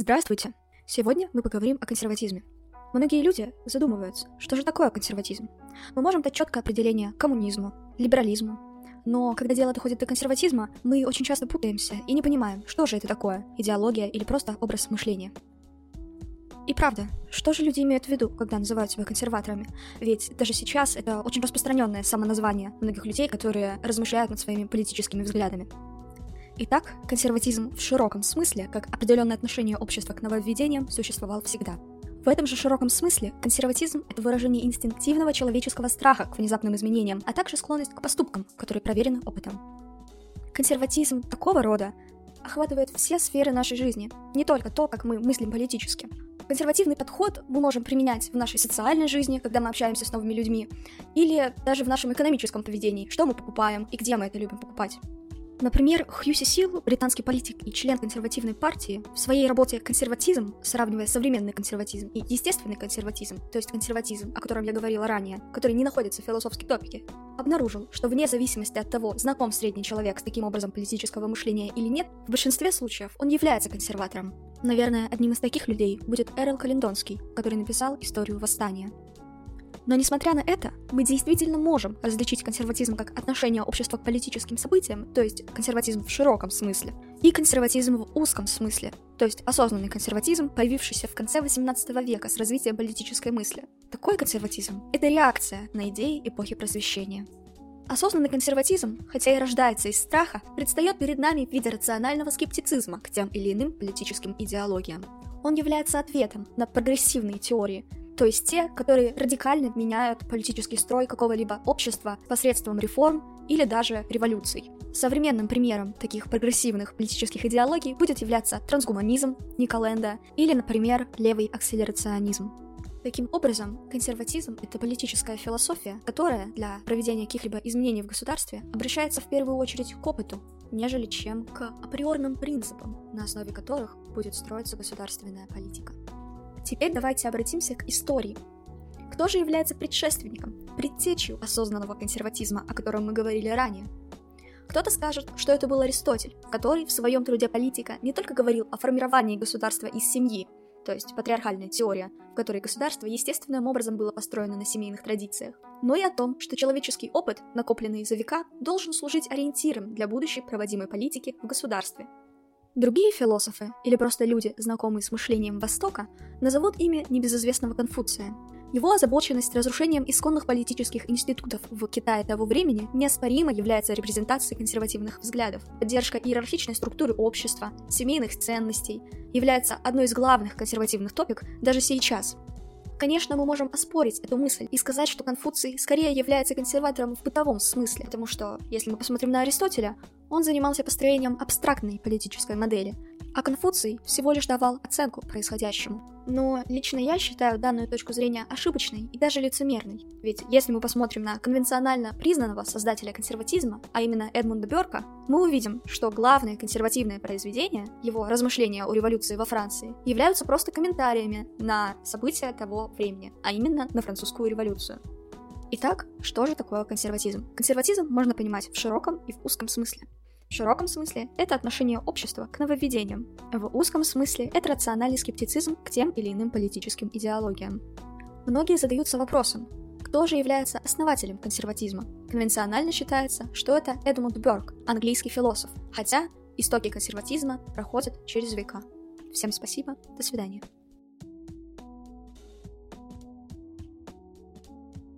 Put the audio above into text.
Здравствуйте! Сегодня мы поговорим о консерватизме. Многие люди задумываются, что же такое консерватизм. Мы можем дать четкое определение коммунизму, либерализму, но когда дело доходит до консерватизма, мы очень часто путаемся и не понимаем, что же это такое, идеология или просто образ мышления. И правда, что же люди имеют в виду, когда называют себя консерваторами? Ведь даже сейчас это очень распространенное самоназвание многих людей, которые размышляют над своими политическими взглядами. Итак, консерватизм в широком смысле, как определенное отношение общества к нововведениям, существовал всегда. В этом же широком смысле консерватизм — это выражение инстинктивного человеческого страха к внезапным изменениям, а также склонность к поступкам, которые проверены опытом. Консерватизм такого рода охватывает все сферы нашей жизни, не только то, как мы мыслим политически. Консервативный подход мы можем применять в нашей социальной жизни, когда мы общаемся с новыми людьми, или даже в нашем экономическом поведении, что мы покупаем и где мы это любим покупать. Например, Хьюси Сил, британский политик и член консервативной партии, в своей работе «Консерватизм», сравнивая современный консерватизм и естественный консерватизм, то есть консерватизм, о котором я говорила ранее, который не находится в философской топике, обнаружил, что вне зависимости от того, знаком средний человек с таким образом политического мышления или нет, в большинстве случаев он является консерватором. Наверное, одним из таких людей будет Эрл Календонский, который написал «Историю восстания». Но несмотря на это, мы действительно можем различить консерватизм как отношение общества к политическим событиям, то есть консерватизм в широком смысле, и консерватизм в узком смысле, то есть осознанный консерватизм, появившийся в конце 18 века с развитием политической мысли. Такой консерватизм — это реакция на идеи эпохи просвещения. Осознанный консерватизм, хотя и рождается из страха, предстает перед нами в виде рационального скептицизма к тем или иным политическим идеологиям. Он является ответом на прогрессивные теории, то есть те, которые радикально меняют политический строй какого-либо общества посредством реформ или даже революций. Современным примером таких прогрессивных политических идеологий будет являться трансгуманизм Николенда или, например, левый акселерационизм. Таким образом, консерватизм — это политическая философия, которая для проведения каких-либо изменений в государстве обращается в первую очередь к опыту, нежели чем к априорным принципам, на основе которых будет строиться государственная политика. Теперь давайте обратимся к истории. Кто же является предшественником, предтечью осознанного консерватизма, о котором мы говорили ранее? Кто-то скажет, что это был Аристотель, который в своем труде «Политика» не только говорил о формировании государства из семьи, то есть патриархальная теория, в которой государство естественным образом было построено на семейных традициях, но и о том, что человеческий опыт, накопленный за века, должен служить ориентиром для будущей проводимой политики в государстве. Другие философы, или просто люди, знакомые с мышлением Востока, назовут имя небезызвестного Конфуция. Его озабоченность разрушением исконных политических институтов в Китае того времени неоспоримо является репрезентацией консервативных взглядов. Поддержка иерархичной структуры общества, семейных ценностей является одной из главных консервативных топик даже сейчас. Конечно, мы можем оспорить эту мысль и сказать, что Конфуций скорее является консерватором в бытовом смысле, потому что, если мы посмотрим на Аристотеля, он занимался построением абстрактной политической модели, а Конфуций всего лишь давал оценку происходящему. Но лично я считаю данную точку зрения ошибочной и даже лицемерной. Ведь если мы посмотрим на конвенционально признанного создателя консерватизма, а именно Эдмунда Бёрка, мы увидим, что главное консервативное произведение, его размышления о революции во Франции, являются просто комментариями на события того времени, а именно на французскую революцию. Итак, что же такое консерватизм? Консерватизм можно понимать в широком и в узком смысле. В широком смысле это отношение общества к нововведениям, в узком смысле это рациональный скептицизм к тем или иным политическим идеологиям. Многие задаются вопросом, кто же является основателем консерватизма? Конвенционально считается, что это Эдмунд Бёрк, английский философ, хотя истоки консерватизма проходят через века. Всем спасибо, до свидания.